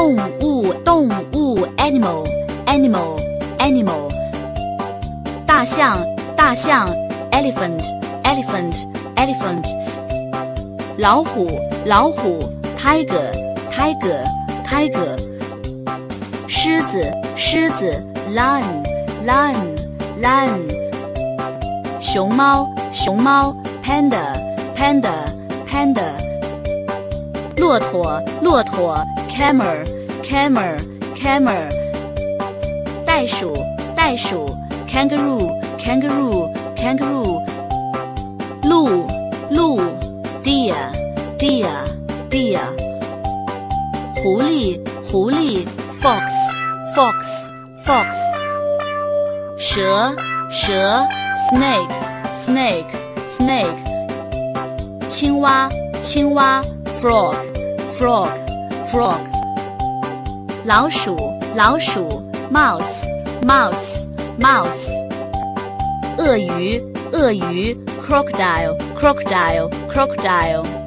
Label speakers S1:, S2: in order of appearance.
S1: 动物，动物 animal animal animal 大象大象 elephant elephant elephant 老虎老虎 tiger tiger tiger 狮子狮子 lion lion lion 熊猫熊猫 panda panda panda 骆驼骆驼 camel camel camel 袋鼠袋鼠 kangaroo kangaroo kangaroo 鹿鹿 deer deer deer 狐狸狐狸 fox fox fox 蛇蛇 snake snake snake 青蛙青蛙 frog frog frog 老鼠老鼠 mouse mouse mouse 鳄鱼鳄鱼 crocodile crocodile crocodile